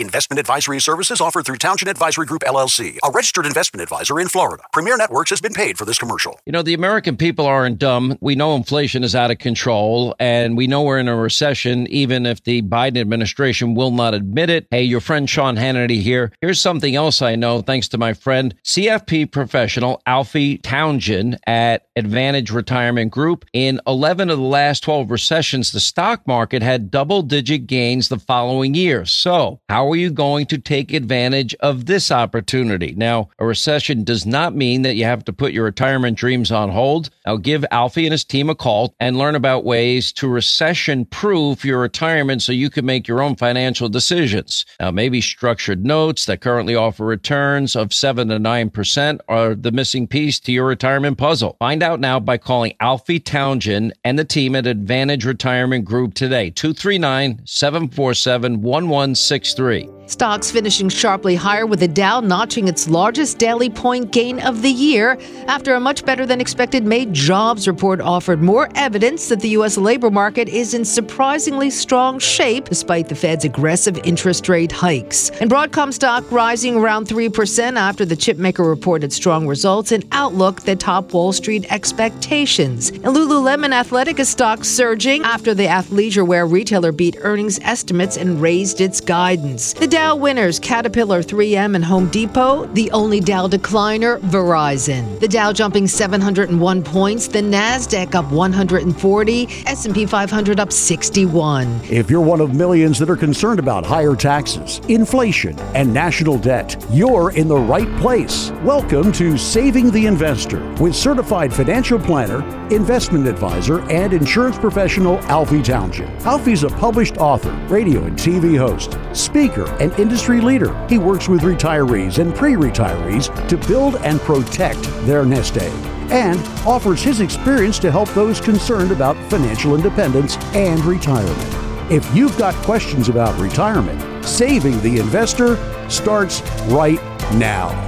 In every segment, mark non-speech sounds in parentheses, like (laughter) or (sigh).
Investment advisory services offered through Townsend Advisory Group LLC, a registered investment advisor in Florida. Premiere Networks has been paid for this commercial. You know, the American people aren't dumb. We know inflation is out of control and we know we're in a recession, even if the Biden administration will not admit it. Hey, your friend Sean Hannity here. Here's something else I know thanks to my friend, CFP professional Alfie Townsend at Advantage Retirement Group. In 11 of the last 12 recessions, the stock market had double digit gains the following year. So, how are you going to take advantage of this opportunity? Now, a recession does not mean that you have to put your retirement dreams on hold. Now, give Alfie and his team a call and learn about ways to recession proof your retirement so you can make your own financial decisions. Now, maybe structured notes that currently offer returns of 7 to 9% are the missing piece to your retirement puzzle. Find out now by calling Alfie Townsend and the team at Advantage Retirement Group today, 239 747 1163. Stocks finishing sharply higher with the Dow notching its largest daily point gain of the year after a much better than expected May jobs report offered more evidence that the U.S. labor market is in surprisingly strong shape despite the Fed's aggressive interest rate hikes. And Broadcom stock rising around 3% after the chipmaker reported strong results and outlook that top Wall Street expectations. And Lululemon Athletica stock surging after the athleisure wear retailer beat earnings estimates and raised its guidance. The Dow winners Caterpillar, 3M, and Home Depot. The only Dow decliner, Verizon. The Dow jumping 701 points, the Nasdaq up 140, S&P 500 up 61. If you're one of millions that are concerned about higher taxes, inflation, and national debt, you're in the right place. Welcome to Saving the Investor with certified financial planner, investment advisor, and insurance professional Alfie Townsend. Alfie's a published author, radio and TV host, speaker, and industry leader. He works with retirees and pre retirees to build and protect their nest egg and offers his experience to help those concerned about financial independence and retirement. If you've got questions about retirement, saving the investor starts right now.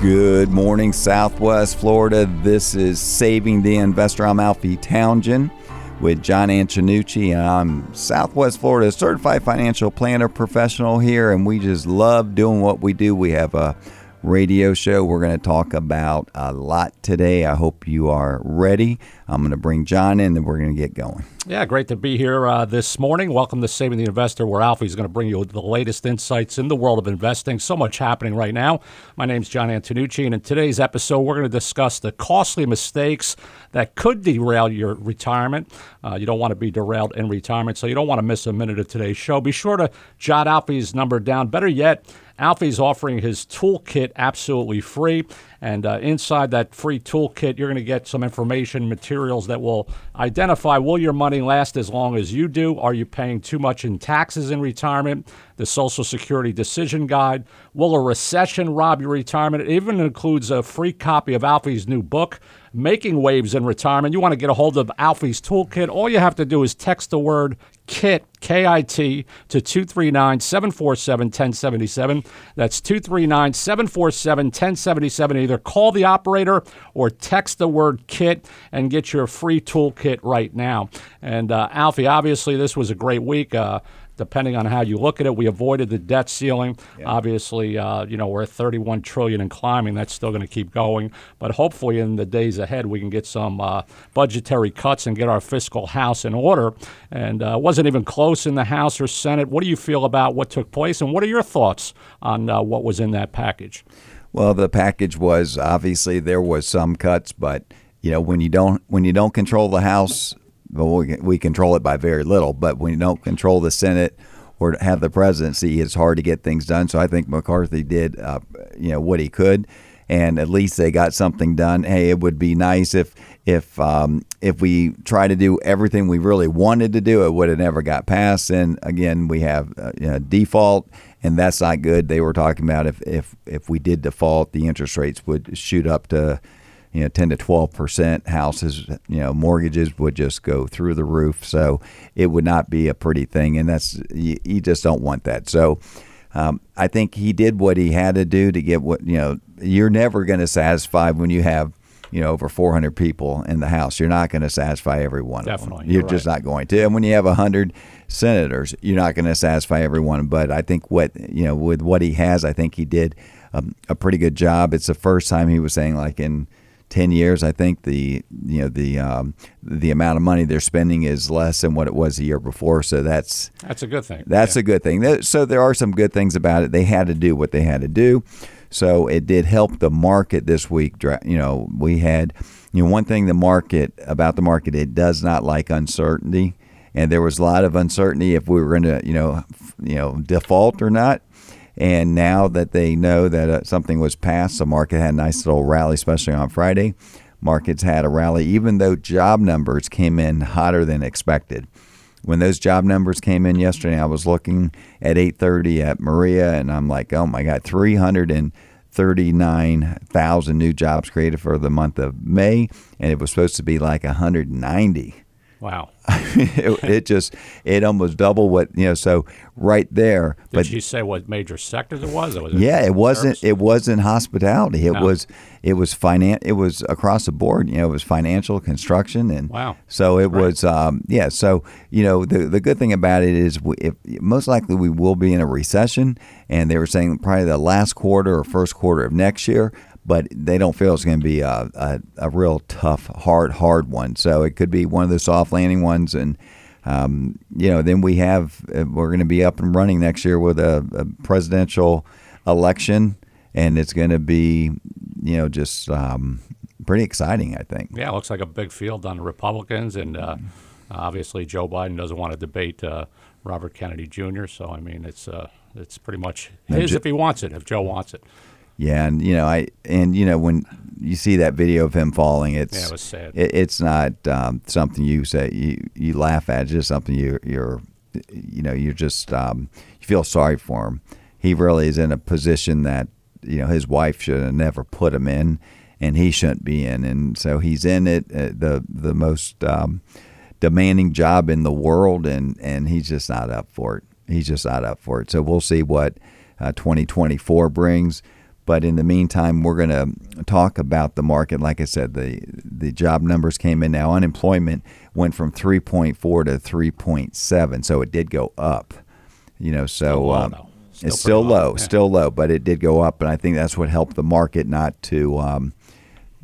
Good morning, Southwest Florida. This is Saving the Investor. I'm Alfie Townsend with John Antonucci. I'm Southwest Florida certified financial planner professional here, and we just love doing what we do. We have a radio show. We're going to talk about a lot today. I hope you are ready. I'm going to bring John in and we're going to get going. Yeah, great to be here uh, this morning. Welcome to Saving the Investor, where Alfie's going to bring you the latest insights in the world of investing. So much happening right now. My name is John Antonucci, and in today's episode, we're going to discuss the costly mistakes that could derail your retirement. Uh, you don't want to be derailed in retirement, so you don't want to miss a minute of today's show. Be sure to jot Alfie's number down. Better yet, Alfie's offering his toolkit absolutely free. And uh, inside that free toolkit, you're going to get some information, materials that will identify will your money last as long as you do? Are you paying too much in taxes in retirement? The Social Security Decision Guide. Will a recession rob your retirement? It even includes a free copy of Alfie's new book, Making Waves in Retirement. You want to get a hold of Alfie's toolkit. All you have to do is text the word KIT, K I T, to 239 747 1077. That's 239 747 1077. Either call the operator or text the word KIT and get your free toolkit right now. And uh, Alfie, obviously, this was a great week. Uh, depending on how you look at it. We avoided the debt ceiling. Yeah. Obviously, uh, you know we're at 31 trillion and climbing. That's still going to keep going. But hopefully, in the days ahead, we can get some uh, budgetary cuts and get our fiscal house in order. And uh, wasn't even close in the House or Senate. What do you feel about what took place, and what are your thoughts on uh, what was in that package? Well, the package was obviously there was some cuts, but you know when you don't when you don't control the House we, we control it by very little, but when you don't control the Senate or have the presidency, it's hard to get things done. So I think McCarthy did, uh, you know, what he could, and at least they got something done. Hey, it would be nice if if um, if we try to do everything we really wanted to do, it would have never got passed. And again, we have uh, you know, default, and that's not good. They were talking about if if if we did default, the interest rates would shoot up to you know 10 to 12 percent houses you know mortgages would just go through the roof so it would not be a pretty thing and that's you, you just don't want that so um, I think he did what he had to do to get what you know you're never going to satisfy when you have you know over 400 people in the House. You're not going to satisfy everyone. Definitely, you're, you're just right. not going to. And when you have hundred senators, you're not going to satisfy everyone. But I think what you know with what he has, I think he did um, a pretty good job. It's the first time he was saying like in. 10 years I think the you know the um, the amount of money they're spending is less than what it was the year before so that's That's a good thing. that's Yeah. a good thing. So there are some good things about it. They had to do what they had to do. So it did help the market this week. You know, we had, you know, one thing the market about the market, it does not like uncertainty. And there was a lot of uncertainty if we were going to, you know, you know, default or not. And now that they know that uh, something was passed, the market had a nice little rally, especially on Friday. Markets had a rally, even though job numbers came in hotter than expected when those job numbers came in yesterday, I was looking at 8:30 at Maria, and I'm like, oh my God, 339,000 new jobs created for the month of May, and it was supposed to be like 190. Wow. It, (laughs) it just it almost doubled what you know. So right there, Did but she say what major sectors it was? Or was it yeah, it wasn't. service? It wasn't hospitality. It No. was. It was finance. It was across the board. You know, it was financial, construction, and Wow. So it Right. was. Um, yeah. So you know, the the good thing about it is, we, if, most likely we will be in a recession, and they were saying probably the last quarter or first quarter of next year. But they don't feel it's going to be a, a, a real tough, hard, hard one. So it could be one of the soft landing ones, and um, you know, then we have uh, we're going to be up and running next year with a, a presidential election, and it's going to be you know just um, pretty exciting. I think. Yeah, it looks like a big field on the Republicans, and uh, obviously Joe Biden doesn't want to debate uh, Robert Kennedy Jr. So I mean, it's uh, it's pretty much his if he wants it, if Joe wants it. Yeah, and you know, I and you know when you see that video of him falling, it's Yeah, it was sad. It, it's not um, something you say you you laugh at. It's just something you you're you know you're just um, you feel sorry for him. He really is in a position that you know his wife should have never put him in, and he shouldn't be in, and so he's in it uh, the the most um, demanding job in the world, and and he's just not up for it. He's just not up for it. So we'll see what uh, 2024 brings. But in the meantime, we're going to talk about the market. Like I said, the the job numbers came in now. Unemployment went from 3.4 to 3.7, so it did go up. You know, so um. Still it's still low, low, yeah. still low, but it did go up, and I think that's what helped the market not to um,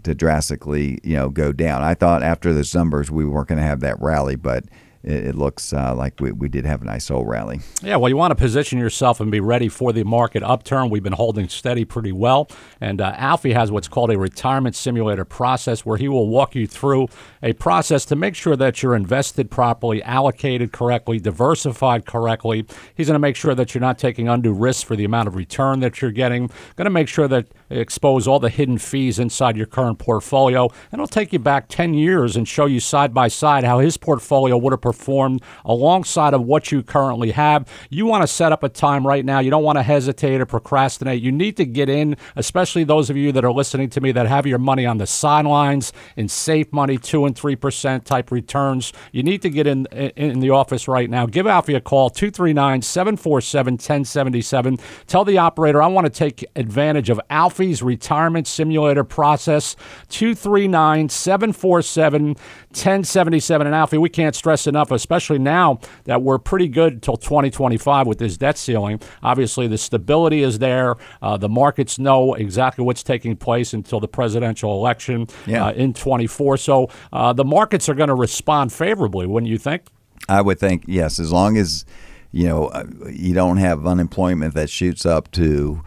to drastically, you know, go down. I thought after those numbers we weren't going to have that rally, but it, looks uh, like we, we did have a nice old rally. Yeah, well, you want to position yourself and be ready for the market upturn. We've been holding steady pretty well. And uh, Alfie has what's called a retirement simulator process where he will walk you through a process to make sure that you're invested properly, allocated correctly, diversified correctly. He's going to make sure that you're not taking undue risks for the amount of return that you're getting. Going to make sure that expose all the hidden fees inside your current portfolio. And it'll take you back 10 years and show you side by side how his portfolio would have performed alongside of what you currently have. You want to set up a time right now. You don't want to hesitate or procrastinate. You need to get in, especially those of you that are listening to me that have your money on the sidelines in safe money, 2 and 3% type returns. You need to get in in, the office right now. Give Alfie a call 239 747 1077. Tell the operator I want to take advantage of Retirement simulator process 239 747 1077. And Alfie, we can't stress enough, especially now that we're pretty good until 2025 with this debt ceiling. Obviously, the stability is there. Uh, the markets know exactly what's taking place until the presidential election Yeah. uh, in 24. So uh, the markets are going to respond favorably, wouldn't you think? I would think yes, as long as you know uh, you don't have unemployment that shoots up to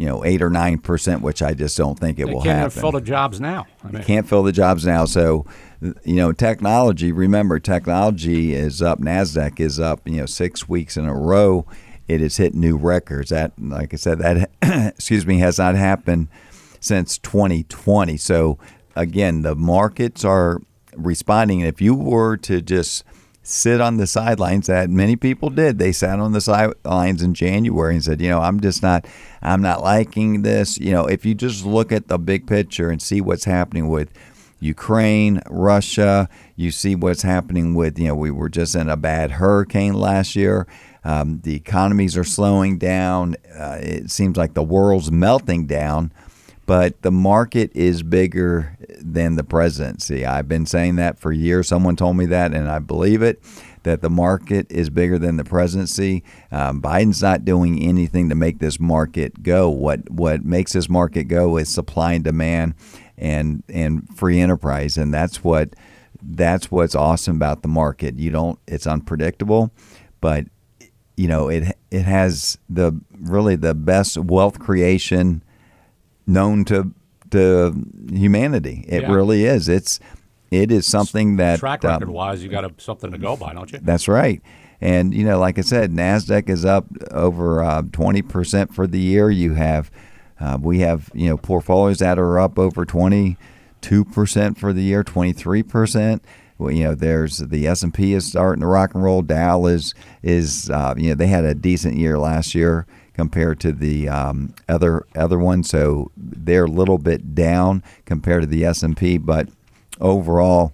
you know eight or nine percent, which I just don't think it They will can't happen. fill the jobs now. I mean, can't fill the jobs now. So, you know, technology. Remember, technology is up. Nasdaq is up. You know, six weeks in a row, it has hit new records. That, like I said, that (clears throat) excuse me, has not happened since 2020. So, again, the markets are responding. If you were to just sit on the sidelines that many people did. They sat on the sidelines in January and said, you know, I'm just not I'm not liking this. You know, if you just look at the big picture and see what's happening with Ukraine, Russia, you see what's happening with, you know, we were just in a bad hurricane last year. Um, the economies are slowing down. Uh, it seems like the world's melting down. But the market is bigger than the presidency. I've been saying that for years. Someone told me that, and I believe it. That the market is bigger than the presidency. Um, Biden's not doing anything to make this market go. What what makes this market go is supply and demand, and and free enterprise, and that's what that's what's awesome about the market. You don't. It's unpredictable, but you know it it has the really the best wealth creation known to to humanity. It Yeah. really is. It's it is something that Track um, record wise, you got a, something to go by, don't you? that's right. And you know, like I said, Nasdaq is up over uh, twenty percent for the year. You have, uh, we have you know portfolios that are up over twenty two percent for the year, twenty three percent. Well, you know, there's the S and P is starting to rock and roll. Dow is is uh, you know they had a decent year last year compared to the um, other other ones, so they're a little bit down compared to the S and P, but overall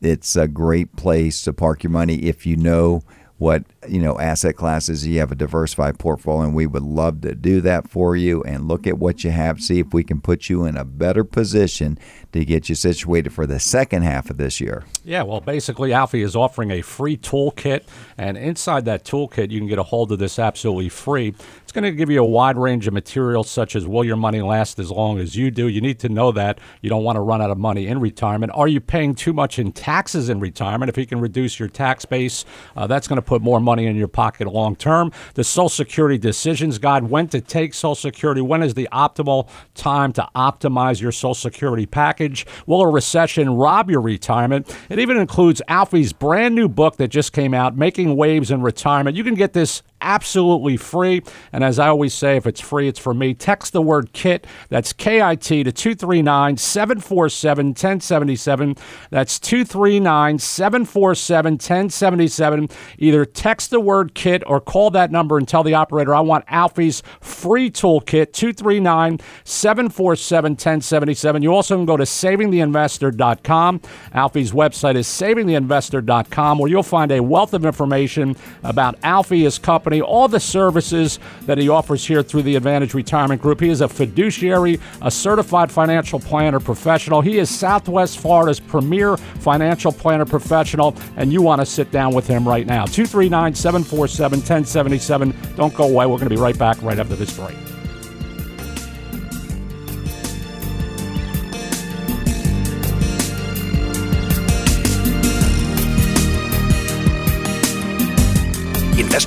it's a great place to park your money if you know what you know asset classes you have a diversified portfolio and we would love to do that for you and look at what you have see if we can put you in a better position to get you situated for the second half of this year Yeah, well, basically, Alfie is offering a free toolkit, and inside that toolkit, you can get a hold of this absolutely free. It's going to give you a wide range of materials, such as will your money last as long as you do? You need to know that you don't want to run out of money in retirement. Are you paying too much in taxes in retirement? If you can reduce your tax base, uh, that's going to put more money in your pocket long term. The Social Security Decisions Guide when to take Social Security, when is the optimal time to optimize your Social Security package? Will a recession rob your retirement? It even includes Alfie's brand new book that just came out, Making Waves in Retirement. You can get this absolutely free. And as I always say, if it's free, it's for me. Text the word KIT, that's K I T, to 239 747 1077. That's 239 747 1077. Either text the word KIT or call that number and tell the operator I want Alfie's free toolkit, 239 747 1077. You also can go to savingtheinvestor.com. Alfie's website is savingtheinvestor.com, where you'll find a wealth of information about Alfie, his company, all the services that he offers here through the Advantage Retirement Group. He is a fiduciary, a certified financial planner professional. He is Southwest Florida's premier financial planner professional, and you want to sit down with him right now. 239 747 1077. Don't go away. We're going to be right back right after this break.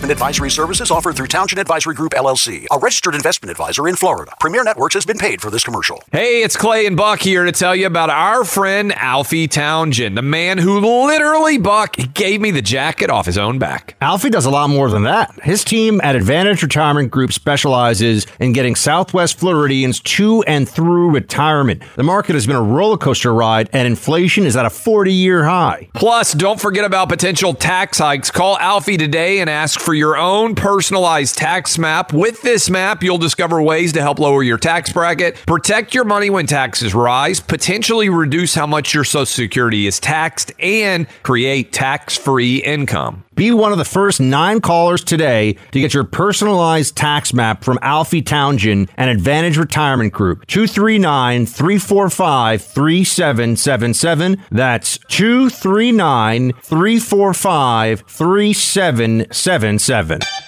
Investment advisory services offered through Townsend Advisory Group LLC, a registered investment advisor in Florida. Premiere Networks has been paid for this commercial. Hey, it's Clay and Buck here to tell you about our friend Alfie Townsend, the man who literally, Buck, gave me the jacket off his own back. Alfie does a lot more than that. His team at Advantage Retirement Group specializes in getting Southwest Floridians to and through retirement. The market has been a roller coaster ride, and inflation is at a 40 year high. Plus, don't forget about potential tax hikes. Call Alfie today and ask for your own personalized tax map. With this map, you'll discover ways to help lower your tax bracket, protect your money when taxes rise, potentially reduce how much your Social Security is taxed, and create tax free income. Be one of the first nine callers today to get your personalized tax map from Alfie Townsend and Advantage Retirement Group. 239 345 3777. That's 239 345 3777.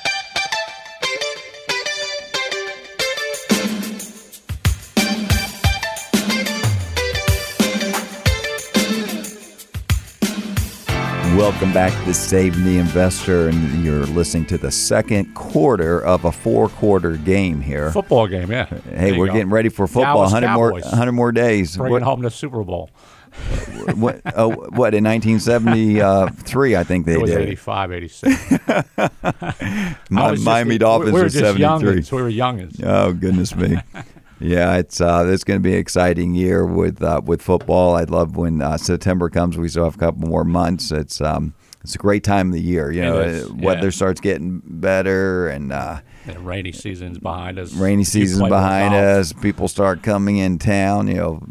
Welcome back to saving the investor and you're listening to the second quarter of a four quarter game here Football game, yeah. hey we're go. getting ready for football 100 more 100 more days Bringing What- home the Super Bowl. (laughs) what, oh, what in 1973 I think they It was did 85, 86. (laughs) Mi- I was just- Miami we- Dolphins we were are just 73 youngins. We were youngins. oh goodness me (laughs) yeah it's uh it's going to be an exciting year with uh, with football I love when uh, September comes we still have a couple more months it's um it's a great time of the year you know is, uh, weather yeah. starts getting better and uh The rainy season's behind us. rainy You season play behind us. People start coming in town. You know,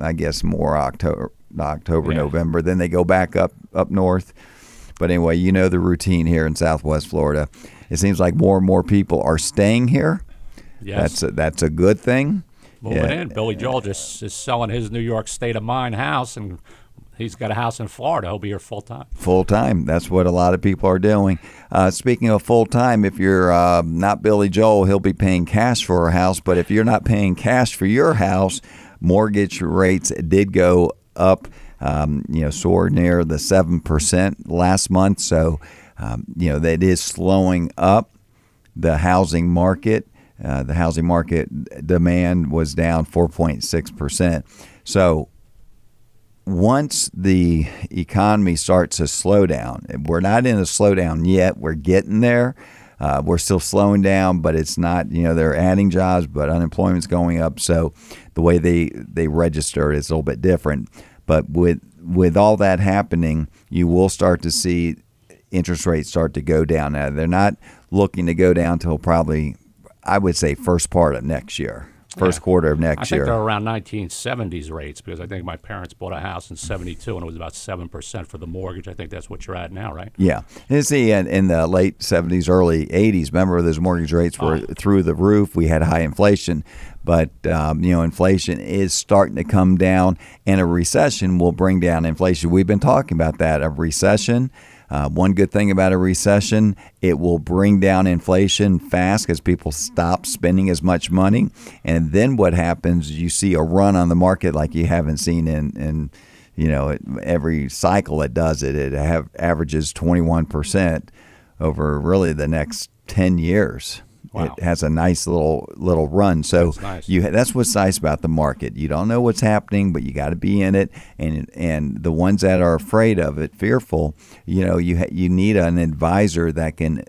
I guess more October, October, Yeah. November. Then they go back up up north. But anyway, you know the routine here in Southwest Florida. It seems like more and more people are staying here. Yes. That's a, that's a good thing. moving Yeah. in. Billy Joel just is selling his New York State of Mind house, and he's got a house in Florida. He'll be here full time. full time. That's what a lot of people are doing. Uh, speaking of full time, if you're uh, not Billy Joel, he'll be paying cash for a house. But if you're not paying cash for your house, mortgage rates did go up. Um, you know, soared near the seven percent last month. So, um, you know, that is slowing up the housing market. Uh, the housing market demand was down 4.6%. So once the economy starts to slow down, we're not in a slowdown yet. We're getting there. Uh, we're still slowing down, but it's not. You know, they're adding jobs, but unemployment's going up. So the way they they register is a little bit different. But with with all that happening, you will start to see interest rates start to go down. Now they're not looking to go down till probably, I would say, first part of next year, first Yeah. quarter of next I next think year. they're around 1970s rates because I think my parents bought a house in 72 and it was about 7% for the mortgage. I think that's what you're at now, right? Yeah, and see, in, in the late seventies, early eighties, remember those mortgage rates were through the roof. We had high inflation, but um, you know, inflation is starting to come down, and a recession will bring down inflation. We've been talking about that. A recession. Uh, one good thing about a recession, it will bring down inflation fast because people stop spending as much money, and then what happens? You see a run on the market like you haven't seen in in you know, every cycle it does it, it have, averages 21% over really the next 10 years. Wow. It has a nice little little run. So That's nice. you that's what's nice about the market. You don't know what's happening, but you got to be in it. And and the ones that are afraid of it, fearful, you know, you ha- you need an advisor that can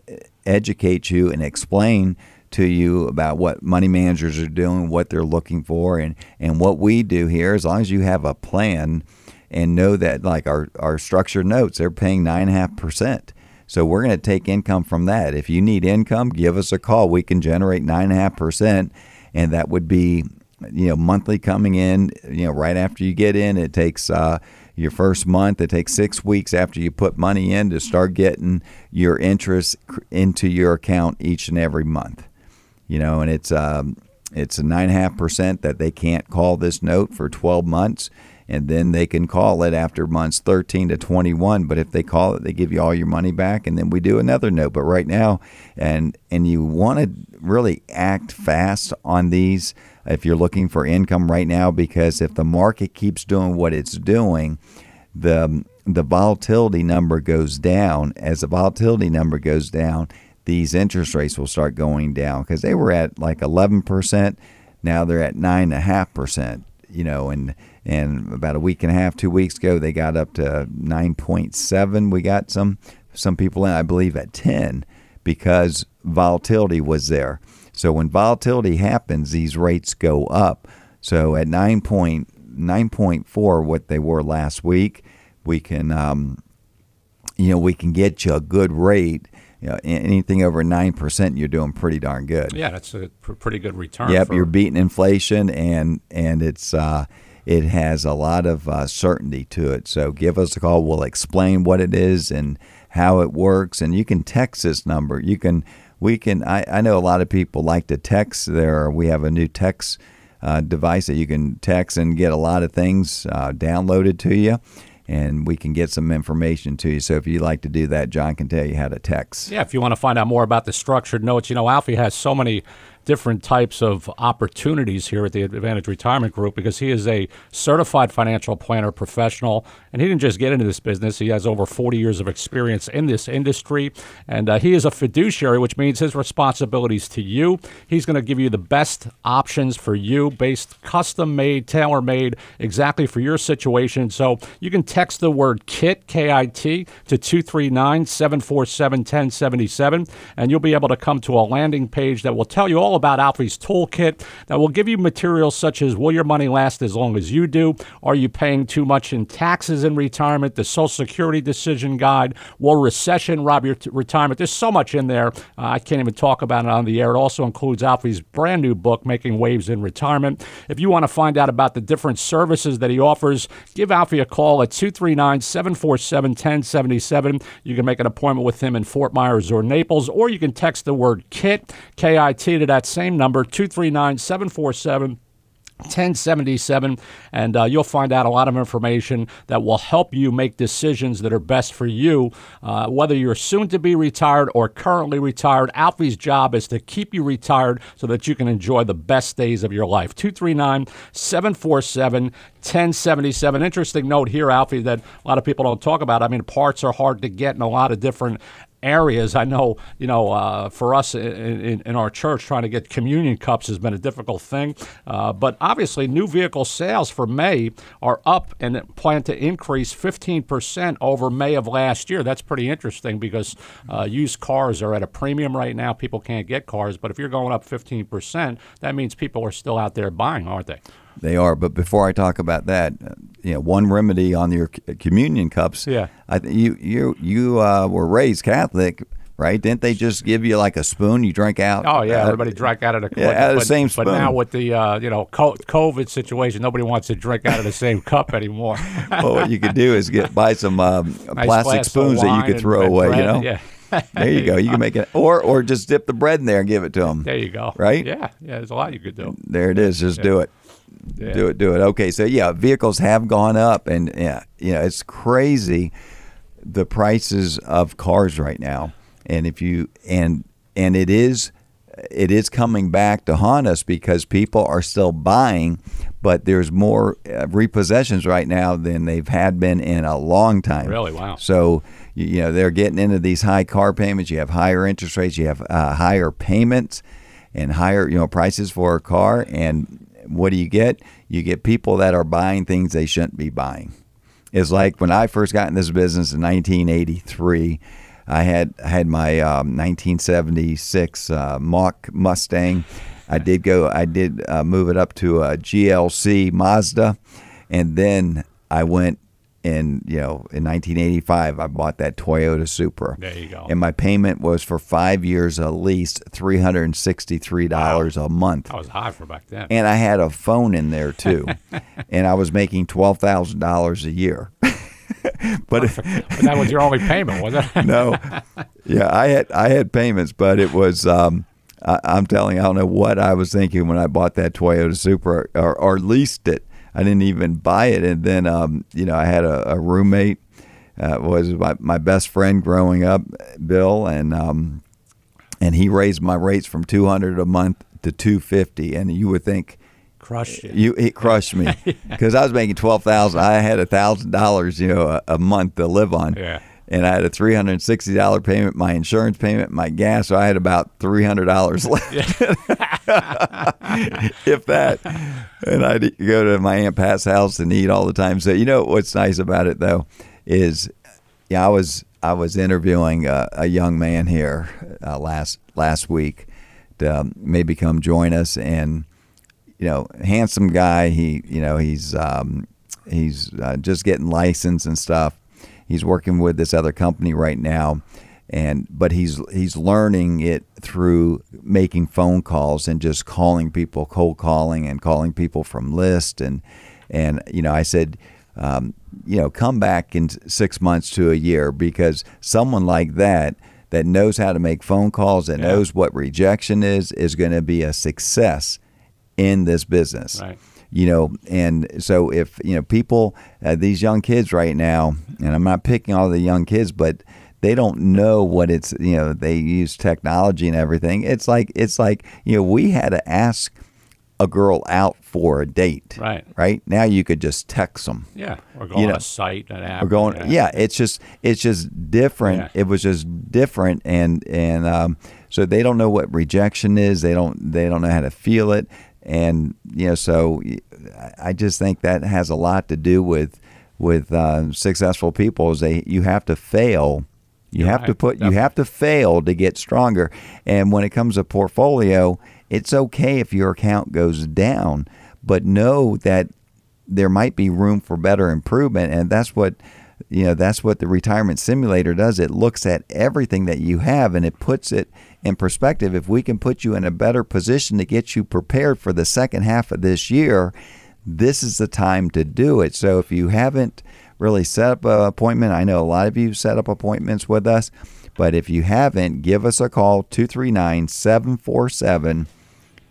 educate you and explain to you about what money managers are doing, what they're looking for, and and what we do here. As long as you have a plan and know that, like our our structured notes, they're paying nine and a half percent. So we're going to take income from that. If you need income, give us a call. We can generate nine and a half percent, and that would be, you know, monthly coming in. You know, right after you get in, it takes uh, your first month. It takes six weeks after you put money in to start getting your interest into your account each and every month. You know, and it's um, it's a nine and a half percent that they can't call this note for twelve months and then they can call it after months 13 to 21 but if they call it they give you all your money back and then we do another note. But right now and and you want to really act fast on these if you're looking for income right now because if the market keeps doing what it's doing the the volatility number goes down. As the volatility number goes down these interest rates will start going down because they were at like 11% now they're at 9.5% you know and and about a week and a half two weeks ago they got up to 9.7 we got some some people in i believe at 10 because volatility was there. So when volatility happens these rates go up. So at 9 point, 9.4 what they were last week we can um, you know we can get you a good rate. You know, anything over 9% you're doing pretty darn good. Yeah, that's a pr- pretty good return. Yep, for, you're beating inflation, and and it's uh, it has a lot of uh, certainty to it. So give us a call. We'll explain what it is and how it works, and you can text this number. You can we can. I, I know a lot of people like to text. There, we have a new text uh, device that you can text and get a lot of things uh, downloaded to you. And we can get some information to you. So if you'd like to do that, John can tell you how to text. Yeah, if you want to find out more about the structured notes, you know, Alfie has so many different types of opportunities here at the Advantage Retirement Group because he is a certified financial planner professional, and he didn't just get into this business. He has over 40 years of experience in this industry, and uh, he is a fiduciary, which means his responsibilities to you. He's going to give you the best options for you, based custom made, tailor made, exactly for your situation. So you can text the word KIT, K I T, to 239 747 1077, and you'll be able to come to a landing page that will tell you all about Alfie's toolkit that will give you materials such as Will your money last as long as you do? Are you paying too much in taxes in retirement? The Social Security Decision Guide. Will recession rob your t- retirement? There's so much in there. Uh, I can't even talk about it on the air. It also includes Alfie's brand new book, Making Waves in Retirement. If you want to find out about the different services that he offers, give Alfie a call at 239 747 1077. You can make an appointment with him in Fort Myers or Naples, or you can text the word KIT, K I T, to that same number, 239 747 1077 and uh, you'll find out a lot of information that will help you make decisions that are best for you. Uh, whether you're soon to be retired or currently retired alfie's job is to keep you retired so that you can enjoy the best days of your life. 239-747 1077 interesting note here alfie that a lot of people don't talk about. I mean parts are hard to get in a lot of different areas. I know, you know, uh, for us in, in, in, our church, trying to get communion cups has been a difficult thing. Uh, but obviously, new vehicle sales for May are up and plan to increase 15% over May of last year. That's pretty interesting because uh, used cars are at a premium right now. People can't get cars. But if you're going up 15%, that means people are still out there buying, aren't they? They are, but before I talk about that, uh, you know, one remedy on your communion cups. Yeah, I you you you uh, were raised Catholic, right? Didn't they just give you like a spoon you drink out? Oh yeah, uh, everybody drank out of the (laughs) yeah, out of the same spoon. But now with the uh, you know COVID situation, nobody wants to drink out of the same (laughs) cup anymore. well, what you could do is get (laughs) buy some um, nice plastic spoons that you could throw and, away. bread, you know. Yeah. there you go. You can make it, or or just dip the bread in there and give it to them. There you go. Right? Yeah, yeah. There's a lot you could do. There it is. Just yeah. do it. Yeah. Do it, do it. Okay, so yeah, vehicles have gone up, and yeah, you know it's crazy the prices of cars right now. And if you and and it is it is coming back to haunt us because people are still buying, but there's more uh, repossessions right now than they've had been in a long time. Really? Wow. So you know they're getting into these high car payments. You have higher interest rates. You have uh, higher payments and higher you know prices for a car and what do you get? You get people that are buying things they shouldn't be buying. It's like when I first got in this business in 1983. I had had my um, 1976 uh, Mach Mustang. I did go. I did uh, move it up to a GLC Mazda, and then I went in you know in 1985 I bought that Toyota Supra. There you go. And my payment was for five years at least three hundred and sixty three dollars wow. a month. That was high for back then. And I had a phone in there too, (laughs) and I was making twelve thousand dollars a year. (laughs) but, but that was your only payment, was it? (laughs) no, yeah, I had I had payments, but it was. Um, I, am telling you, I don't know what I was thinking when I bought that Toyota Supra or, or leased it I didn't even buy it. And then, um, you know, I had a, a roommate, uh, was my, my best friend growing up, Bill, and um, and he raised my rates from 200 a month to 250. And you would think, crushed you. You it crushed me (laughs) because I was making twelve thousand. I had a thousand dollars, you know, a, a, month to live on. Yeah and I had a three hundred and sixty dollar payment, my insurance payment, my gas. So I had about three hundred dollars left, (laughs) if that. And I'd go to my aunt Pat's house and eat all the time. So you know what's nice about it though is, yeah, I was I was interviewing a, a young man here uh, last last week to um, maybe come join us, and you know, handsome guy. He you know he's um, he's uh, just getting licensed and stuff he's working with this other company right now. And but he's he's learning it through making phone calls and just calling people cold calling and calling people from list and and you know I said um, you know come back in six months to a year because someone like that that knows how to make phone calls that yeah. knows what rejection is is going to be a success in this business. Right you know and so if you know people uh, these young kids right now and i'm not picking all the young kids but they don't know what it's you know they use technology and everything it's like it's like you know we had to ask a girl out for a date right right now you could just text them yeah or go you on know, a site an app or going yeah. yeah. it's just it's just different yeah. it was just different and and um, so they don't know what rejection is they don't they don't know how to feel it and you know, so I just think that has a lot to do with with uh, successful people. Is they you have to fail. You You're have to put you have to fail to get stronger. And when it comes to portfolio, it's okay if your account goes down, but know that there might be room for better improvement, and that's what you know that's what the retirement simulator does it looks at everything that you have and it puts it in perspective if we can put you in a better position to get you prepared for the second half of this year this is the time to do it. So if you haven't really set up an appointment i know a lot of you set up appointments with us but if you haven't give us a call 239 747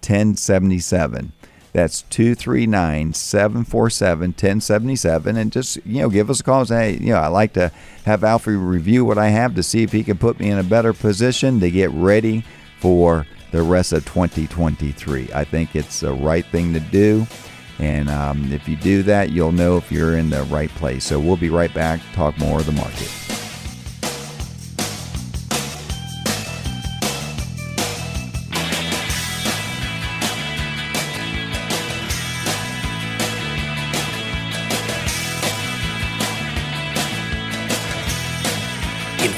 1077 That's 239 747 1077. And just, you know, give us a call and say, hey, you know, I'd like to have Alfie review what I have to see if he can put me in a better position to get ready for the rest of 2023. I think it's the right thing to do. And um, if you do that, you'll know if you're in the right place. So we'll be right back, talk more of the market.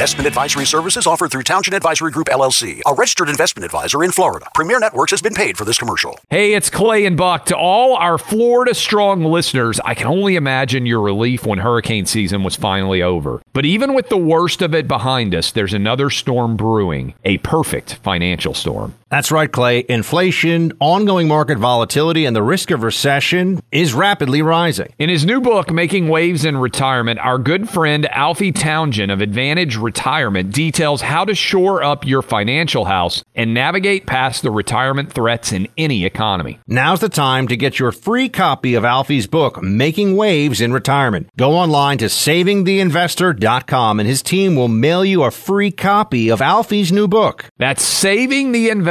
Investment advisory services offered through Townsend Advisory Group LLC, a registered investment advisor in Florida. Premiere Networks has been paid for this commercial. Hey, it's Clay and Buck. To all our Florida strong listeners, I can only imagine your relief when hurricane season was finally over. But even with the worst of it behind us, there's another storm brewing, a perfect financial storm. That's right, Clay. Inflation, ongoing market volatility, and the risk of recession is rapidly rising. In his new book, Making Waves in Retirement, our good friend Alfie Townsend of Advantage Retirement details how to shore up your financial house and navigate past the retirement threats in any economy. Now's the time to get your free copy of Alfie's book, Making Waves in Retirement. Go online to savingtheinvestor.com and his team will mail you a free copy of Alfie's new book. That's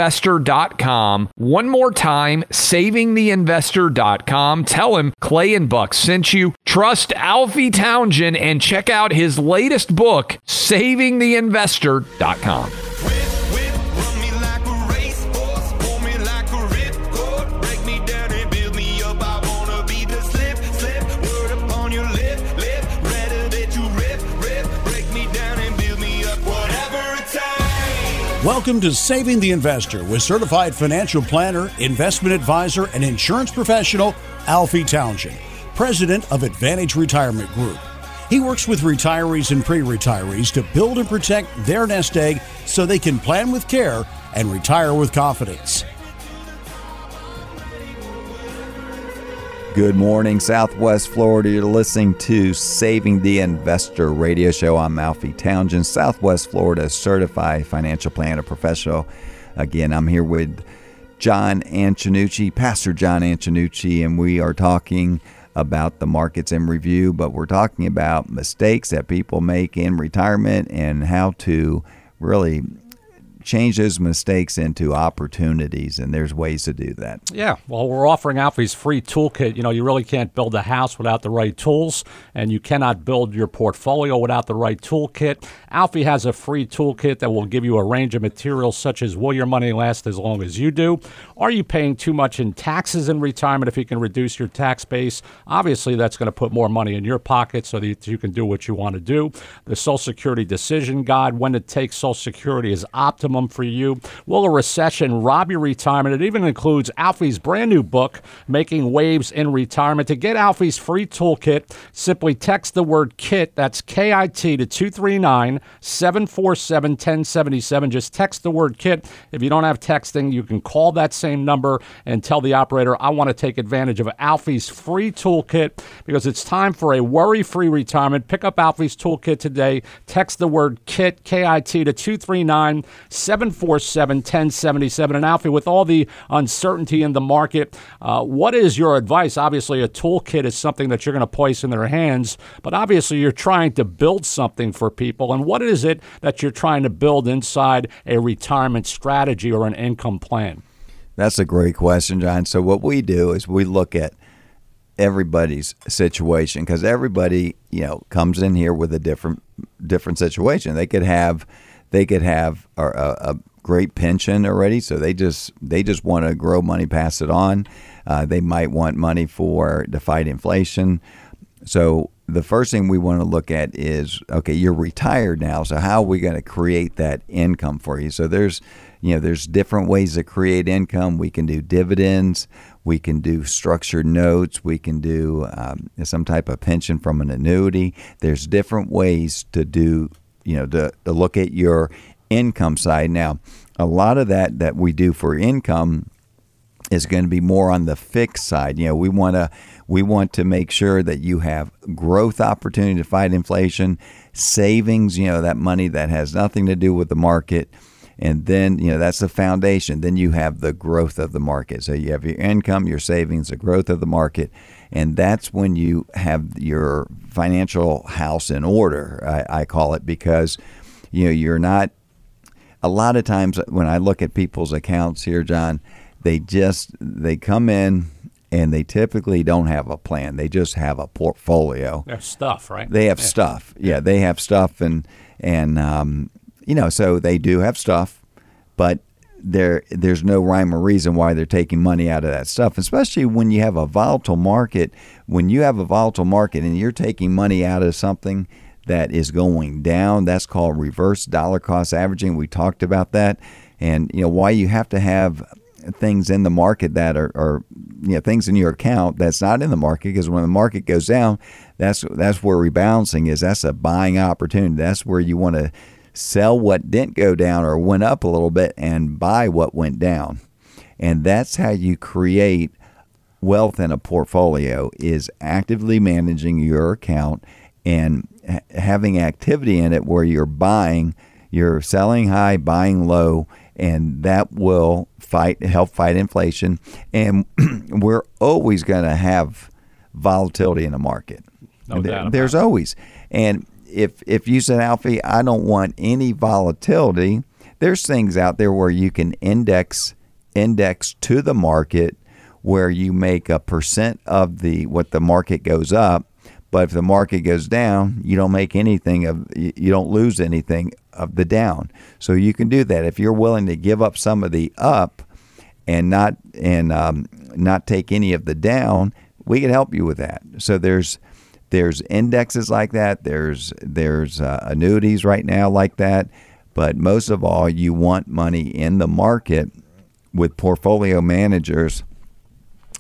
savingtheinvestor.com. One more time, savingtheinvestor.com. Tell him Clay and Buck sent you. Trust Alfie Townsend and check out his latest book, savingtheinvestor.com. Welcome to Saving the Investor with certified financial planner, investment advisor, and insurance professional Alfie Townsend, president of Advantage Retirement Group. He works with retirees and pre retirees to build and protect their nest egg so they can plan with care and retire with confidence. Good morning, Southwest Florida. You're listening to Saving the Investor radio show. I'm Alfie Townsend, Southwest Florida certified financial planner professional. Again, I'm here with John Antonucci, Pastor John Antonucci, and we are talking about the markets in review, but we're talking about mistakes that people make in retirement and how to really change those mistakes into opportunities, and there's ways to do that. Yeah, well, we're offering Alfie's free toolkit. You know, you really can't build a house without the right tools, and you cannot build your portfolio without the right toolkit. Alfie has a free toolkit that will give you a range of materials such as will your money last as long as you do? Are you paying too much in taxes in retirement if you can reduce your tax base? Obviously, that's going to put more money in your pocket so that you can do what you want to do. The Social Security Decision Guide, when to take Social Security is optimum for you. Will a recession rob your retirement? It even includes Alfie's brand new book, Making Waves in Retirement. To get Alfie's free toolkit, simply text the word KIT, that's K I T, to 239 747 1077. Just text the word KIT. If you don't have texting, you can call that same number and tell the operator, I want to take advantage of Alfie's free toolkit because it's time for a worry free retirement. Pick up Alfie's toolkit today. Text the word KIT, K I T, to 239 747 1077. And Alfie, with all the uncertainty in the market, uh, what is your advice? Obviously, a toolkit is something that you're going to place in their hands, but obviously, you're trying to build something for people. And what is it that you're trying to build inside a retirement strategy or an income plan? That's a great question, John. So, what we do is we look at everybody's situation because everybody, you know, comes in here with a different different situation. They could have they could have a, a great pension already, so they just they just want to grow money, pass it on. Uh, they might want money for to fight inflation. So the first thing we want to look at is okay, you're retired now, so how are we going to create that income for you? So there's you know there's different ways to create income. We can do dividends, we can do structured notes, we can do um, some type of pension from an annuity. There's different ways to do you know to, to look at your income side. Now, a lot of that that we do for income is going to be more on the fixed side. You know, we want to we want to make sure that you have growth opportunity to fight inflation, savings, you know, that money that has nothing to do with the market And then, you know, that's the foundation. Then you have the growth of the market. So you have your income, your savings, the growth of the market. And that's when you have your financial house in order, I, I call it, because, you know, you're not, a lot of times when I look at people's accounts here, John, they just, they come in, and they typically don't have a plan. They just have a portfolio. They have stuff, right? They have yeah. stuff. Yeah, they have stuff, and and um, you know, so they do have stuff, but there there's no rhyme or reason why they're taking money out of that stuff. Especially when you have a volatile market. When you have a volatile market and you're taking money out of something that is going down, that's called reverse dollar cost averaging. We talked about that, and you know why you have to have things in the market that are, are you know things in your account that's not in the market because when the market goes down that's that's where rebalancing is that's a buying opportunity that's where you want to sell what didn't go down or went up a little bit and buy what went down and that's how you create wealth in a portfolio is actively managing your account and having activity in it where you're buying you're selling high buying low and that will fight help fight inflation. And (clears throat) we're always going to have volatility in the market. No there, there's it. always, and if if you said Alfie, I don't want any volatility. There's things out there where you can index index to the market where you make a percent of the what the market goes up but if the market goes down, you don't make anything of you don't lose anything of the down. So you can do that if you're willing to give up some of the up and not and um, not take any of the down. We can help you with that. So there's there's indexes like that. There's there's uh, annuities right now like that. But most of all, you want money in the market with portfolio managers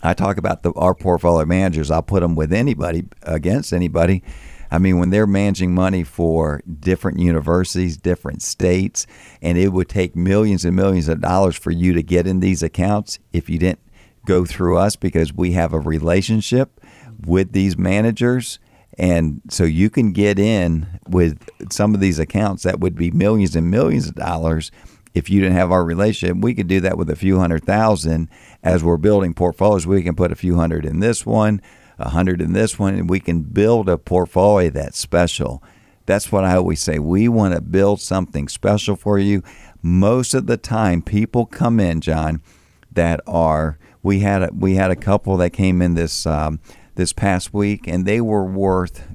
I talk about the, our portfolio managers. I'll put them with anybody against anybody. I mean, when they're managing money for different universities, different states, and it would take millions and millions of dollars for you to get in these accounts if you didn't go through us because we have a relationship with these managers. And so you can get in with some of these accounts that would be millions and millions of dollars if you didn't have our relationship, we could do that with a few hundred thousand. As we're building portfolios, we can put a few hundred in this one, a hundred in this one, and we can build a portfolio that's special. That's what I always say. We want to build something special for you. Most of the time, people come in, John, that are we had a, we had a couple that came in this um, this past week, and they were worth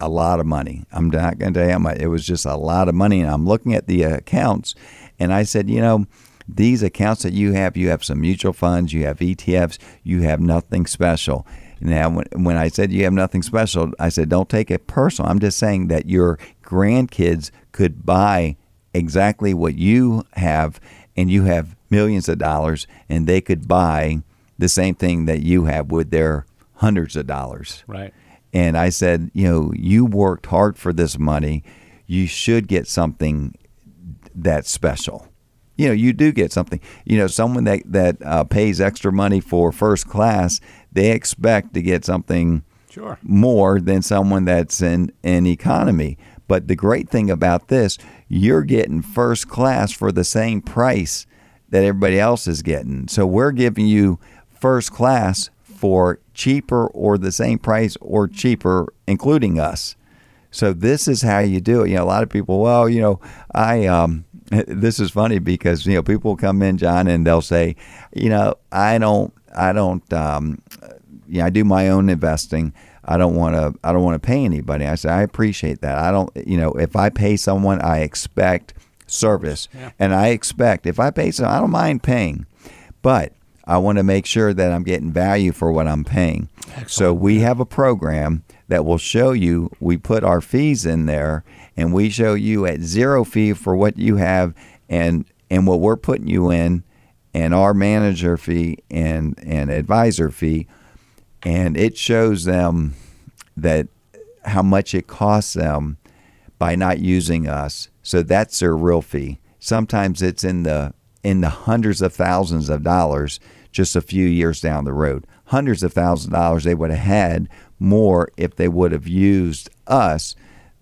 a lot of money. I'm not going to tell you. It was just a lot of money. And I'm looking at the accounts, and I said, you know, these accounts that you have, you have some mutual funds, you have ETFs, you have nothing special. Now, when I said you have nothing special, I said, don't take it personal. I'm just saying that your grandkids could buy exactly what you have, and you have millions of dollars, and they could buy the same thing that you have with their hundreds of dollars. Right. And I said, you know, you worked hard for this money. You should get something that's special. You know, you do get something. You know, someone that that uh, pays extra money for first class, they expect to get something sure. more than someone that's in in economy. But the great thing about this, you're getting first class for the same price that everybody else is getting. So we're giving you first class for cheaper or the same price or cheaper, including us. So this is how you do it. You know, a lot of people, well, you know, I um, (laughs) this is funny because you know people come in, John, and they'll say, you know, I don't, I don't, um, you know, I do my own investing. I don't want to, I don't want to pay anybody. I say I appreciate that. I don't, you know, if I pay someone, I expect service, yeah. and I expect if I pay someone, I don't mind paying, but I want to make sure that I'm getting value for what I'm paying. Excellent. So we have a program that will show you. We put our fees in there, and we show you at zero fee for what you have, and and what we're putting you in, and our manager fee and and advisor fee, and it shows them that how much it costs them by not using us. So that's their real fee. Sometimes it's in the in the hundreds of thousands of dollars just a few years down the road. Hundreds of thousands of dollars they would have had more if they would have used us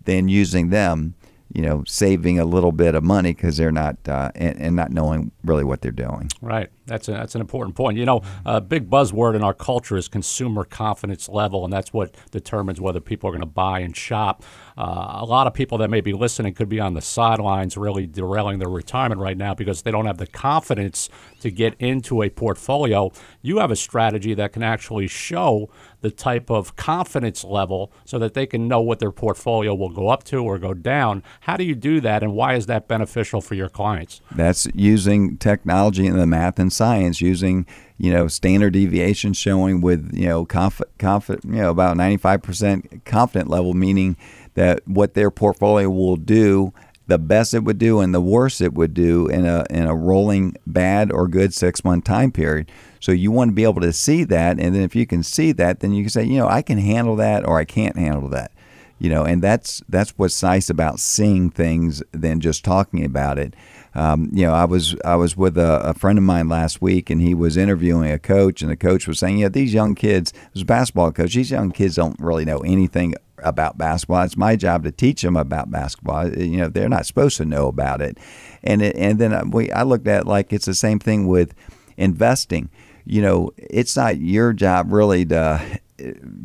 than using them you know, saving a little bit of money because they're not uh, and, and, not knowing really what they're doing. Right. That's a, that's an important point. You know, a big buzzword in our culture is consumer confidence level, and that's what determines whether people are going to buy and shop. Uh, a lot of people that may be listening could be on the sidelines, really derailing their retirement right now because they don't have the confidence to get into a portfolio. You have a strategy that can actually show the type of confidence level so that they can know what their portfolio will go up to or go down. How do you do that, and why is that beneficial for your clients? That's using technology and the math and science, using you know standard deviation showing with you know conf, you know about 95% confident level, meaning that what their portfolio will do the best it would do and the worst it would do in a in a rolling bad or good six month time period. So you want to be able to see that, and then if you can see that, then you can say, you know, I can handle that or I can't handle that. You know, and that's that's what's nice about seeing things than just talking about it. Um, you know, I was I was with a, a, friend of mine last week, and he was interviewing a coach, and the coach was saying, "Yeah, these young kids, it was basketball coach. These young kids don't really know anything about basketball. It's my job to teach them about basketball. You know, they're not supposed to know about it. And it, and then we I looked at like it's the same thing with investing you know, it's not your job really to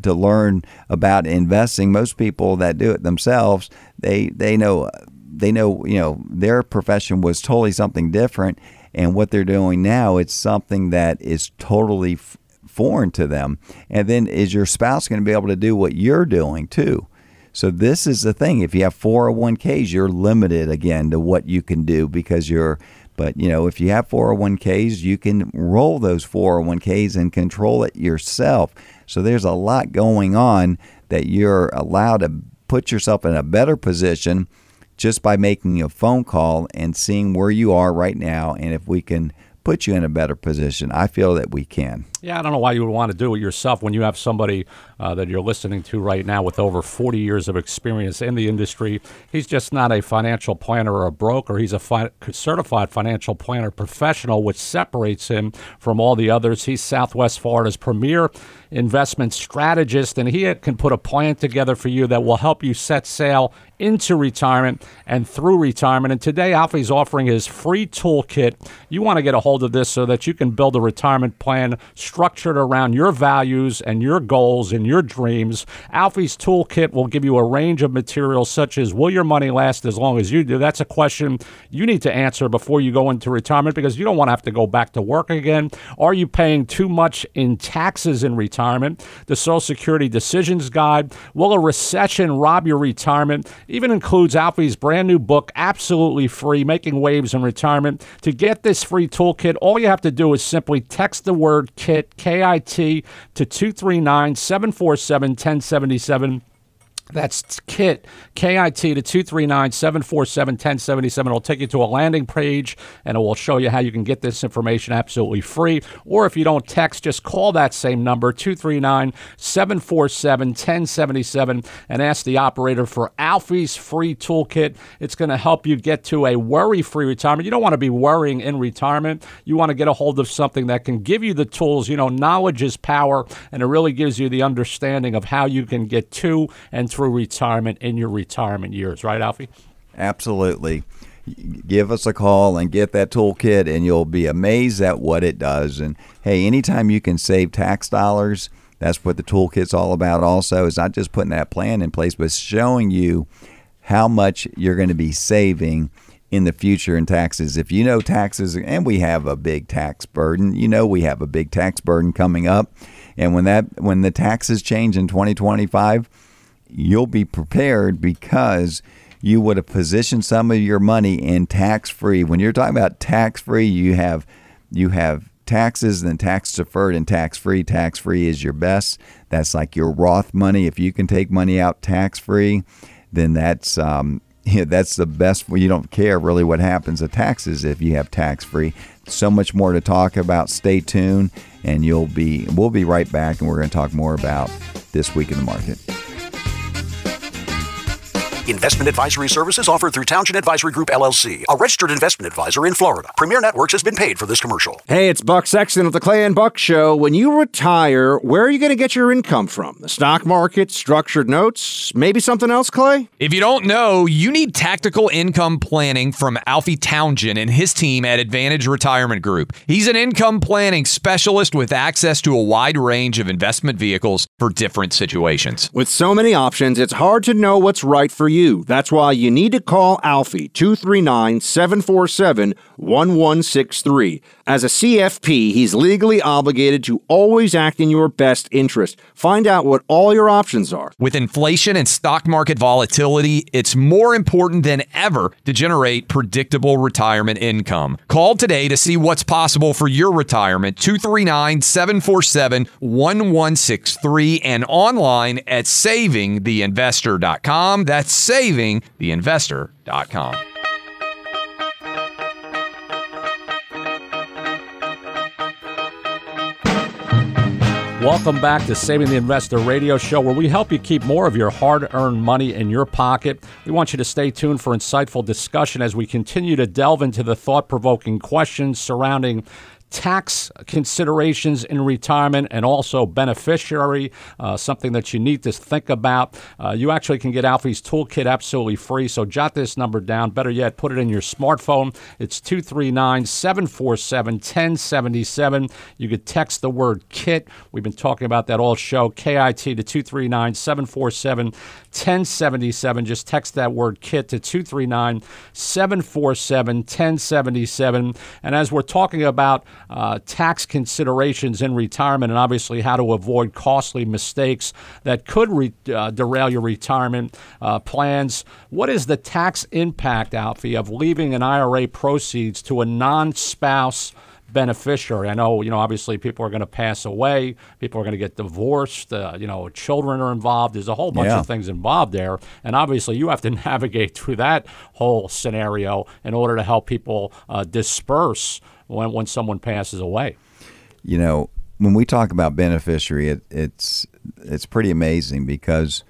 to learn about investing. Most people that do it themselves, they they know they know you know their profession was totally something different, and what they're doing now it's something that is totally f- foreign to them. And then is your spouse going to be able to do what you're doing too? So this is the thing. If you have 401ks, you're limited again to what you can do because you're but you know, if you have 401ks, you can roll those 401ks and control it yourself. So there's a lot going on that you're allowed to put yourself in a better position just by making a phone call and seeing where you are right now and if we can put you in a better position. I feel that we can. Yeah, I don't know why you would want to do it yourself when you have somebody uh, that you're listening to right now with over 40 years of experience in the industry. He's just not a financial planner or a broker. He's a fi- certified financial planner professional, which separates him from all the others. He's Southwest Florida's premier investment strategist, and he can put a plan together for you that will help you set sail into retirement and through retirement. And today, Alfie's offering his free toolkit. You want to get a hold of this so that you can build a retirement plan structured around your values and your goals and your dreams. Alfie's Toolkit will give you a range of materials such as Will your money last as long as you do? That's a question you need to answer before you go into retirement because you don't want to have to go back to work again. Are you paying too much in taxes in retirement? The Social Security Decisions Guide. Will a recession rob your retirement? Even includes Alfie's brand new book, absolutely free, Making Waves in Retirement. To get this free toolkit, all you have to do is simply text the word KIT KIT, to 239 747 1077. That's KIT, KIT to 239 747 1077. It'll take you to a landing page and it will show you how you can get this information absolutely free. Or if you don't text, just call that same number, 239 747 1077, and ask the operator for Alfie's free toolkit. It's going to help you get to a worry free retirement. You don't want to be worrying in retirement. You want to get a hold of something that can give you the tools. You know, knowledge is power, and it really gives you the understanding of how you can get to and through retirement in your retirement years, right, Alfie? Absolutely. Give us a call and get that toolkit, and you'll be amazed at what it does. And hey, anytime you can save tax dollars, that's what the toolkit's all about. Also, is not just putting that plan in place, but showing you how much you're going to be saving in the future in taxes. If you know taxes, and we have a big tax burden, you know we have a big tax burden coming up, and when that when the taxes change in 2025 you'll be prepared because you would have positioned some of your money in tax free. When you're talking about tax free, you have you have taxes and tax deferred and tax free. Tax free is your best. That's like your Roth money. If you can take money out tax free, then that's um, (laughs) yeah, that's the best. You don't care really what happens to taxes if you have tax free. So much more to talk about. Stay tuned, and you'll be. We'll be right back, and we're going to talk more about this week in the market. Investment advisory services offered through Townsend Advisory Group LLC, a registered investment advisor in Florida. Premiere Networks has been paid for this commercial. Hey, it's Buck Sexton of the Clay and Buck Show. When you retire, where are you going to get your income from? The stock market, structured notes, maybe something else, Clay? If you don't know, you need tactical income planning from Alfie Townsend and his team at Advantage Retirement Group. He's an income planning specialist with access to a wide range of investment vehicles for different situations. With so many options, it's hard to know what's right for you. That's why you need to call Alfie 239 747 1163. As a CFP, he's legally obligated to always act in your best interest. Find out what all your options are. With inflation and stock market volatility, it's more important than ever to generate predictable retirement income. Call today to see what's possible for your retirement 239 747 1163 and online at savingtheinvestor.com. That's savingtheinvestor.com. Welcome back to Saving the Investor radio show, where we help you keep more of your hard earned money in your pocket. We want you to stay tuned for insightful discussion as we continue to delve into the thought provoking questions surrounding tax considerations in retirement and also beneficiary, uh, something that you need to think about. Uh, you actually can get Alfie's Toolkit absolutely free. So jot this number down. Better yet, put it in your smartphone. It's 239 747 1077. You could text the word KIT. We've been talking about that all show. KIT to 239 747 1077. Just text that word KIT to 239 747 1077. And as we're talking about uh, tax considerations in retirement and obviously how to avoid costly mistakes that could re- uh, derail your retirement uh, plans. What is the tax impact, Alfie, of leaving an IRA proceeds to a non spouse? Beneficiary. I know, you know, obviously people are going to pass away, people are going to get divorced, uh, you know, children are involved. There's a whole bunch Yeah. of things involved there. And obviously you have to (laughs) navigate through that whole scenario in order to help people uh, disperse when, when someone passes away. you know, when we talk about beneficiary, it, it's it's pretty amazing because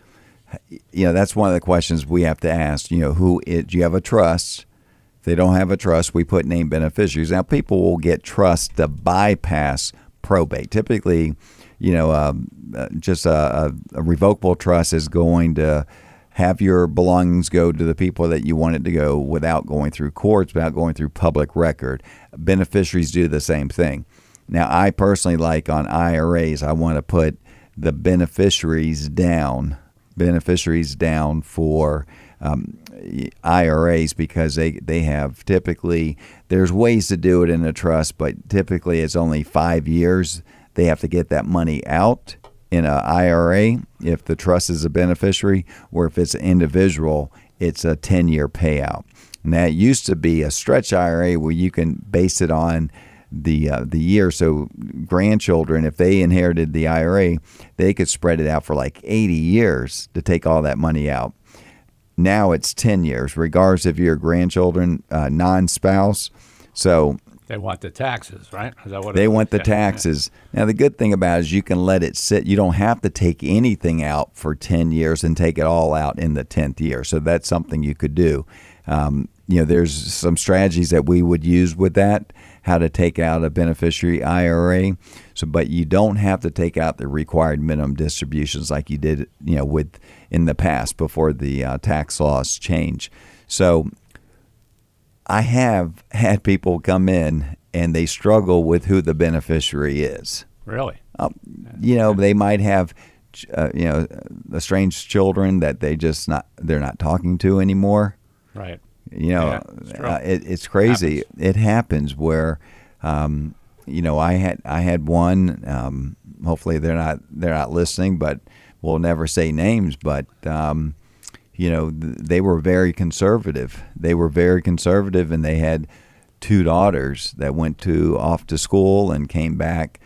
you know that's one of the questions we have to ask. You know, who do you have a trust? They don't have a trust, we put named beneficiaries. Now, people will get trust to bypass probate. Typically, you know, um, uh, just a, a revocable trust is going to have your belongings go to the people that you want it to go without going through courts, without going through public record. Beneficiaries do the same thing. Now, I personally like on IRAs, I want to put the beneficiaries down, beneficiaries down for um, IRAs because they, they have typically, there's ways to do it in a trust, but typically it's only five years. They have to get that money out in a IRA if the trust is a beneficiary, or if it's an individual, it's a 10 year payout. And that used to be a stretch IRA where you can base it on the uh, the year. So grandchildren, if they inherited the IRA, they could spread it out for like 80 years to take all that money out. Now it's 10 years, regardless if you're grandchildren, uh, non-spouse. So They want the taxes, right? Is that what they want the yeah, taxes. Now the good thing about it is you can let it sit. You don't have to take anything out for 10 years and take it all out in the 10th year. So that's something you could do. Um, you know, there's some strategies that we would use with that, how to take out a beneficiary IRA. So, but you don't have to take out the required minimum distributions like you did, you know, with in the past before the uh, tax laws change. So, I have (laughs) had people come in and they struggle with who the beneficiary is. Really? Um, you know, they might have, uh, you know, estranged children that they just not they're not talking to anymore. Right. You know, Yeah, it's uh, it, it's crazy. Happens. It happens where, um, you know, I had I had one. Um, hopefully, they're not they're not listening, but we'll never say names. But um, you know, th- they were very conservative. They were very conservative, and they had two daughters that went to off to school and came back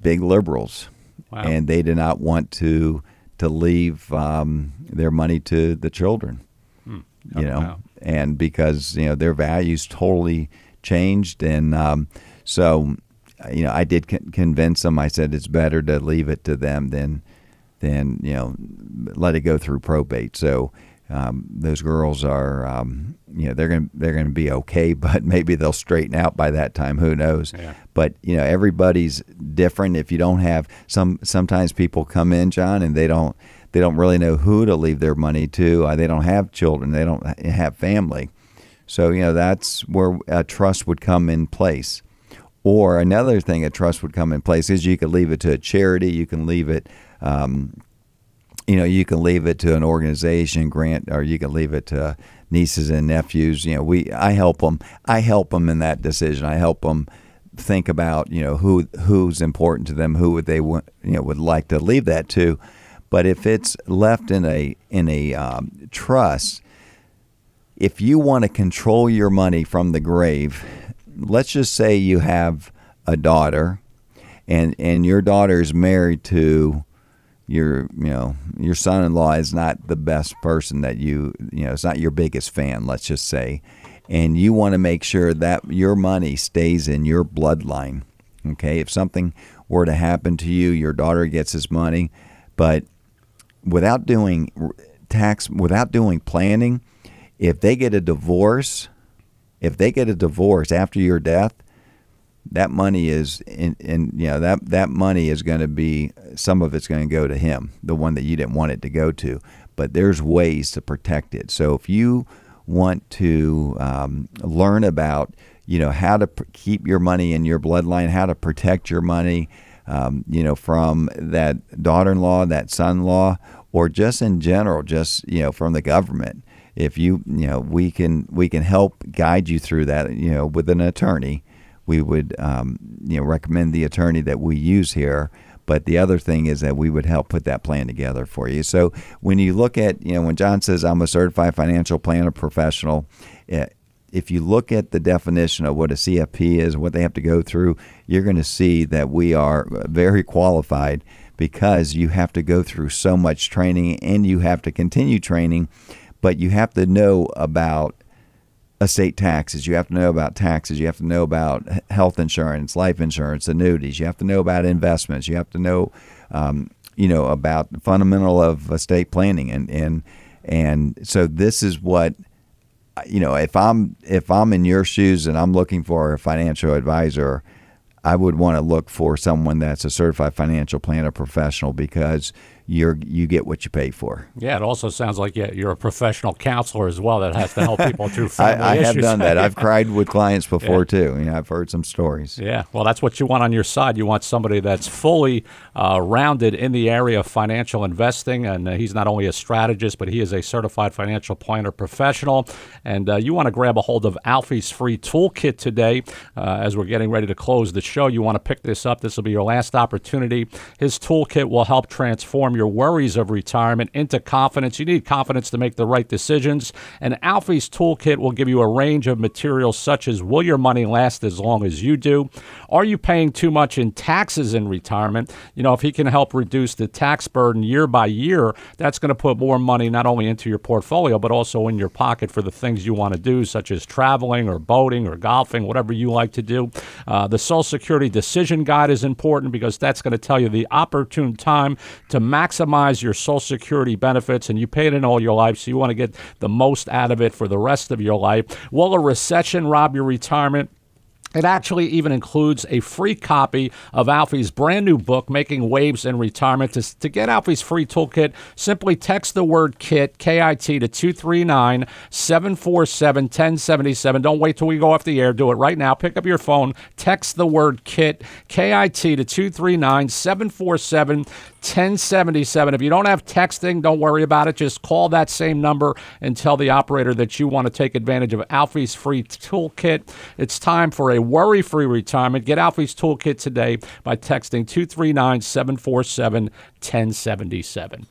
big liberals, Wow. and they did not want to to leave um, their money to the children. You know, Hmm. wow. and because you know their values totally changed, and um, so you know I did con- convince them. I said it's better to leave it to them than than you know let it go through probate. So um, those girls are, um, you know, they're going to they're going to be okay, (laughs) but maybe they'll straighten out by that time. Who knows? Yeah. But you know, everybody's different. If you don't have some, sometimes people come in, John, and they don't they don't really know who to leave their money to. Uh, they don't have children. They don't have family. So you know, that's where a trust would come in place. Or another thing, a trust would come in place is you could leave it to a charity. You can leave it. Um, you know, you can leave it to an organization, grant, or you can leave it to nieces and nephews. You know, we I help them. I help them in that decision. I help them think about you know who who's important to them, who would they you know would like to leave that to. But if it's left in a in a um, trust, if you want to control your money from the grave, let's just say you have a daughter, and and your daughter is married to your you know your son-in-law is not the best person that you you know it's not your biggest fan let's just say and you want to make sure that your money stays in your bloodline okay? If something were to happen to you your daughter gets his money but without doing tax without doing planning if they get a divorce if they get a divorce after your death that money is in, in you know that that money is going to be some of it's going to go to him, the one that you didn't want it to go to. But there's ways to protect it. So if you want to um, learn about you know how to pr- keep your money in your bloodline, how to protect your money, um, you know from that daughter-in-law, that son-in-law, or just in general, just you know from the government. If you you know we can we can help guide you through that you know with an attorney we would um, you know recommend the attorney that we use here. But the other thing is that we would help put that plan together for you. So when you look at you know when John says I'm a certified financial planner professional. Eh, if you look at the definition of what a CFP is, what they have to go through, you're going to see that we are very qualified because you have to go through so much training and you have to continue training, but you have to know about estate taxes. You have to know about taxes. You have to know about health insurance, life insurance, annuities. You have to know about investments. You have to know, um, you know, about the fundamental of estate planning. And and and so this is what, you know, if I'm if I'm in your shoes and I'm looking for a financial advisor. I would want to look for someone that's a certified financial planner professional because you're you get what you pay for. Yeah, it also sounds like you're a professional counselor as well that has to help people through (laughs) family I, I issues. have done that. I've (laughs) cried with clients before yeah. too. You know, I've heard some stories. Yeah, well, that's what you want on your side. You want somebody that's fully uh, rounded in the area of financial investing, and uh, he's not only a strategist, but he is a certified financial planner professional. And uh, you want to grab a hold of Alfie's free toolkit today uh, as we're getting ready to close the show. You want to pick this up. This will be your last opportunity. His toolkit will help transform your worries of retirement into confidence. You need confidence to make the right decisions. And Alfie's Toolkit will give you a range of materials such as Will your money last as long as you do? Are you paying too much in taxes in retirement? You know, if he can help reduce the tax burden year by year, that's going to put more money not only into your portfolio, but also in your pocket for the things you want to do, such as traveling or boating or golfing, whatever you like to do. Uh, the Social Security Decision Guide is important because that's going to tell you the opportune time to maximize maximize your Social Security benefits, and you paid in all your life, so you want to get the most out of it for the rest of your life. Will a recession rob your retirement? It actually even includes a free copy of Alfie's brand new book, Making Waves in Retirement. To, to get Alfie's free toolkit, simply text the word KIT, K I T, to 239 747 1077. Don't wait till we go off the air. Do it right now. Pick up your phone, text the word KIT, K I T, to 239 747 1077. If you don't have texting, don't worry about it. Just call that same number and tell the operator that you want to take advantage of Alfie's free toolkit. It's time for a worry free retirement. Get Alfie's toolkit today by texting 239 747 1077.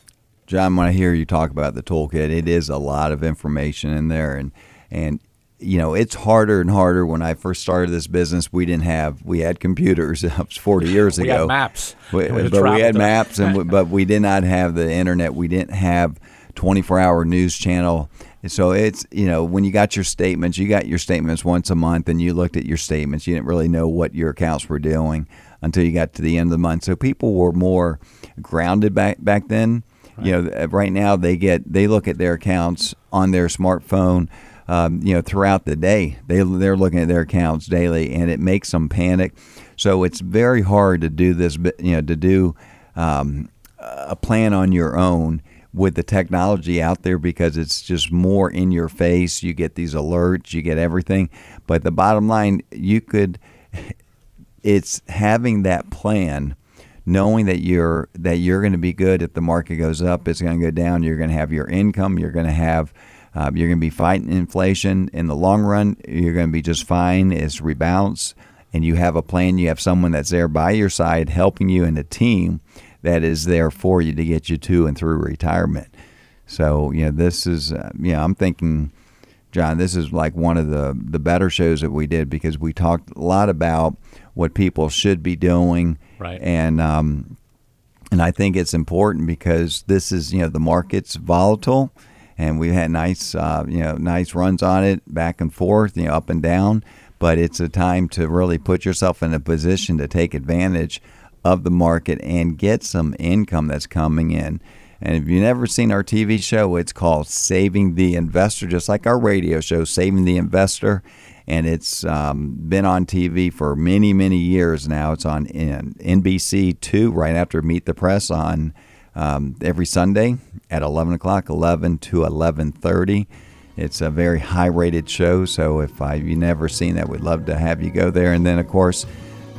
John, when I hear you talk about the toolkit, it is a lot of information in there, and and you know, it's harder and harder. When I first started this business, we didn't have we had computers. (laughs) It was forty years we ago. Had maps, we, but we had maps, and we, but we did not have the internet. We didn't have twenty four hour news channel. so it's you know when you got your statements, you got your statements once a month, and you looked at your statements. You didn't really know what your accounts were doing until you got to the end of the month. So people were more grounded back back then You know, uh, right now they get they look at their accounts on their smartphone. Um, you know, throughout the day, they they're looking at their accounts daily, and it makes them panic. So it's very hard to do this. You know, to do um, a plan on your own with the technology out there because it's just more in your face. You get these alerts, you get everything. But the bottom line, you could (laughs) it's having that plan knowing that you're that you're going to be good if the market goes up, it's going to go down. You're going to have your income. You're going to have uh, you're going to be fighting inflation in the long run. You're going to be just fine. It's rebalance, and you have a plan. You have someone that's there by your side, helping you, and a team that is there for you to get you to and through retirement. So you know this is uh, you know I'm thinking. John, this is like one of the, the better shows that we did because we talked a lot about what people should be doing, Right. and um, and I think it's important because this is you know the market's volatile, and we've had nice uh, you know nice runs on it back and forth, you know up and down. But it's a time to really put yourself in a position to take advantage of the market and get some income that's coming in. And if you've never seen our TV show, it's called Saving the Investor, just like our radio show, Saving the Investor and it's um, been on TV for many, many years now. It's on NBC two right after Meet the Press on um, every Sunday at eleven o'clock, eleven to eleven thirty. It's a very high-rated show, so if I, you've never seen that, we'd love to have you go there. And then, of course,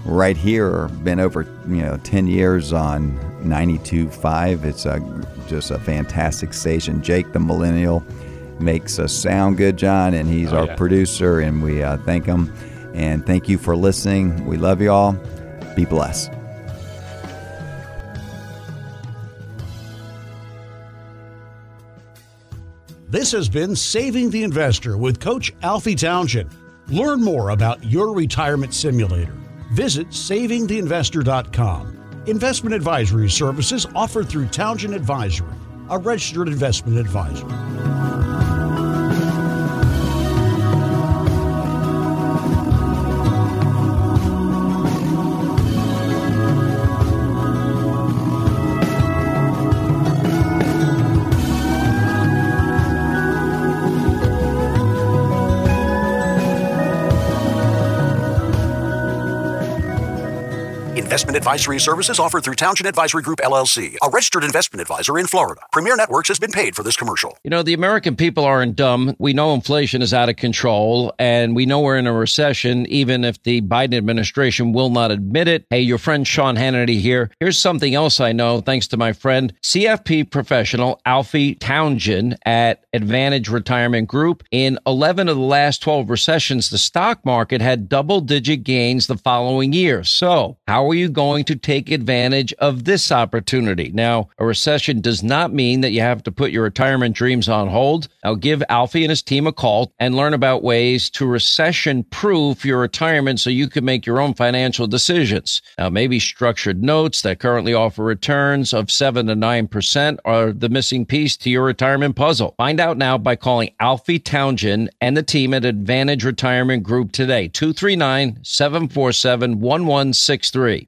right here, been over you know ten years on 92.5. It's a just a fantastic station. Jake the Millennial makes us sound good, John, and he's Oh, our yeah. producer, and we uh, thank him. And thank you for listening. We love you all. Be blessed. This has been Saving the Investor with Coach Alfie Townsend. Learn more about your retirement simulator. Visit savingtheinvestor.com. Investment advisory services offered through Townsend Advisory, a registered investment advisor. Investment advisory services offered through Townsend Advisory Group LLC, a registered investment advisor in Florida. Premiere Networks has been paid for this commercial. You know, the American people aren't dumb. We know inflation is out of control and we know we're in a recession, even if the Biden administration will not admit it. Hey, your friend Sean Hannity here. Here's something else I know thanks to my friend, CFP professional Alfie Townsend at Advantage Retirement Group. In 11 of the last 12 recessions, the stock market had double digit gains the following year. So, how are you going to take advantage of this opportunity? Now, a recession does not mean that you have to put your retirement dreams on hold. Now, give Alfie and his team a call and learn about ways to recession proof your retirement so you can make your own financial decisions. Now, maybe structured notes that currently offer returns of 7 to 9% are the missing piece to your retirement puzzle. Find out now by calling Alfie Townsend and the team at Advantage Retirement Group today, 239 747 1163.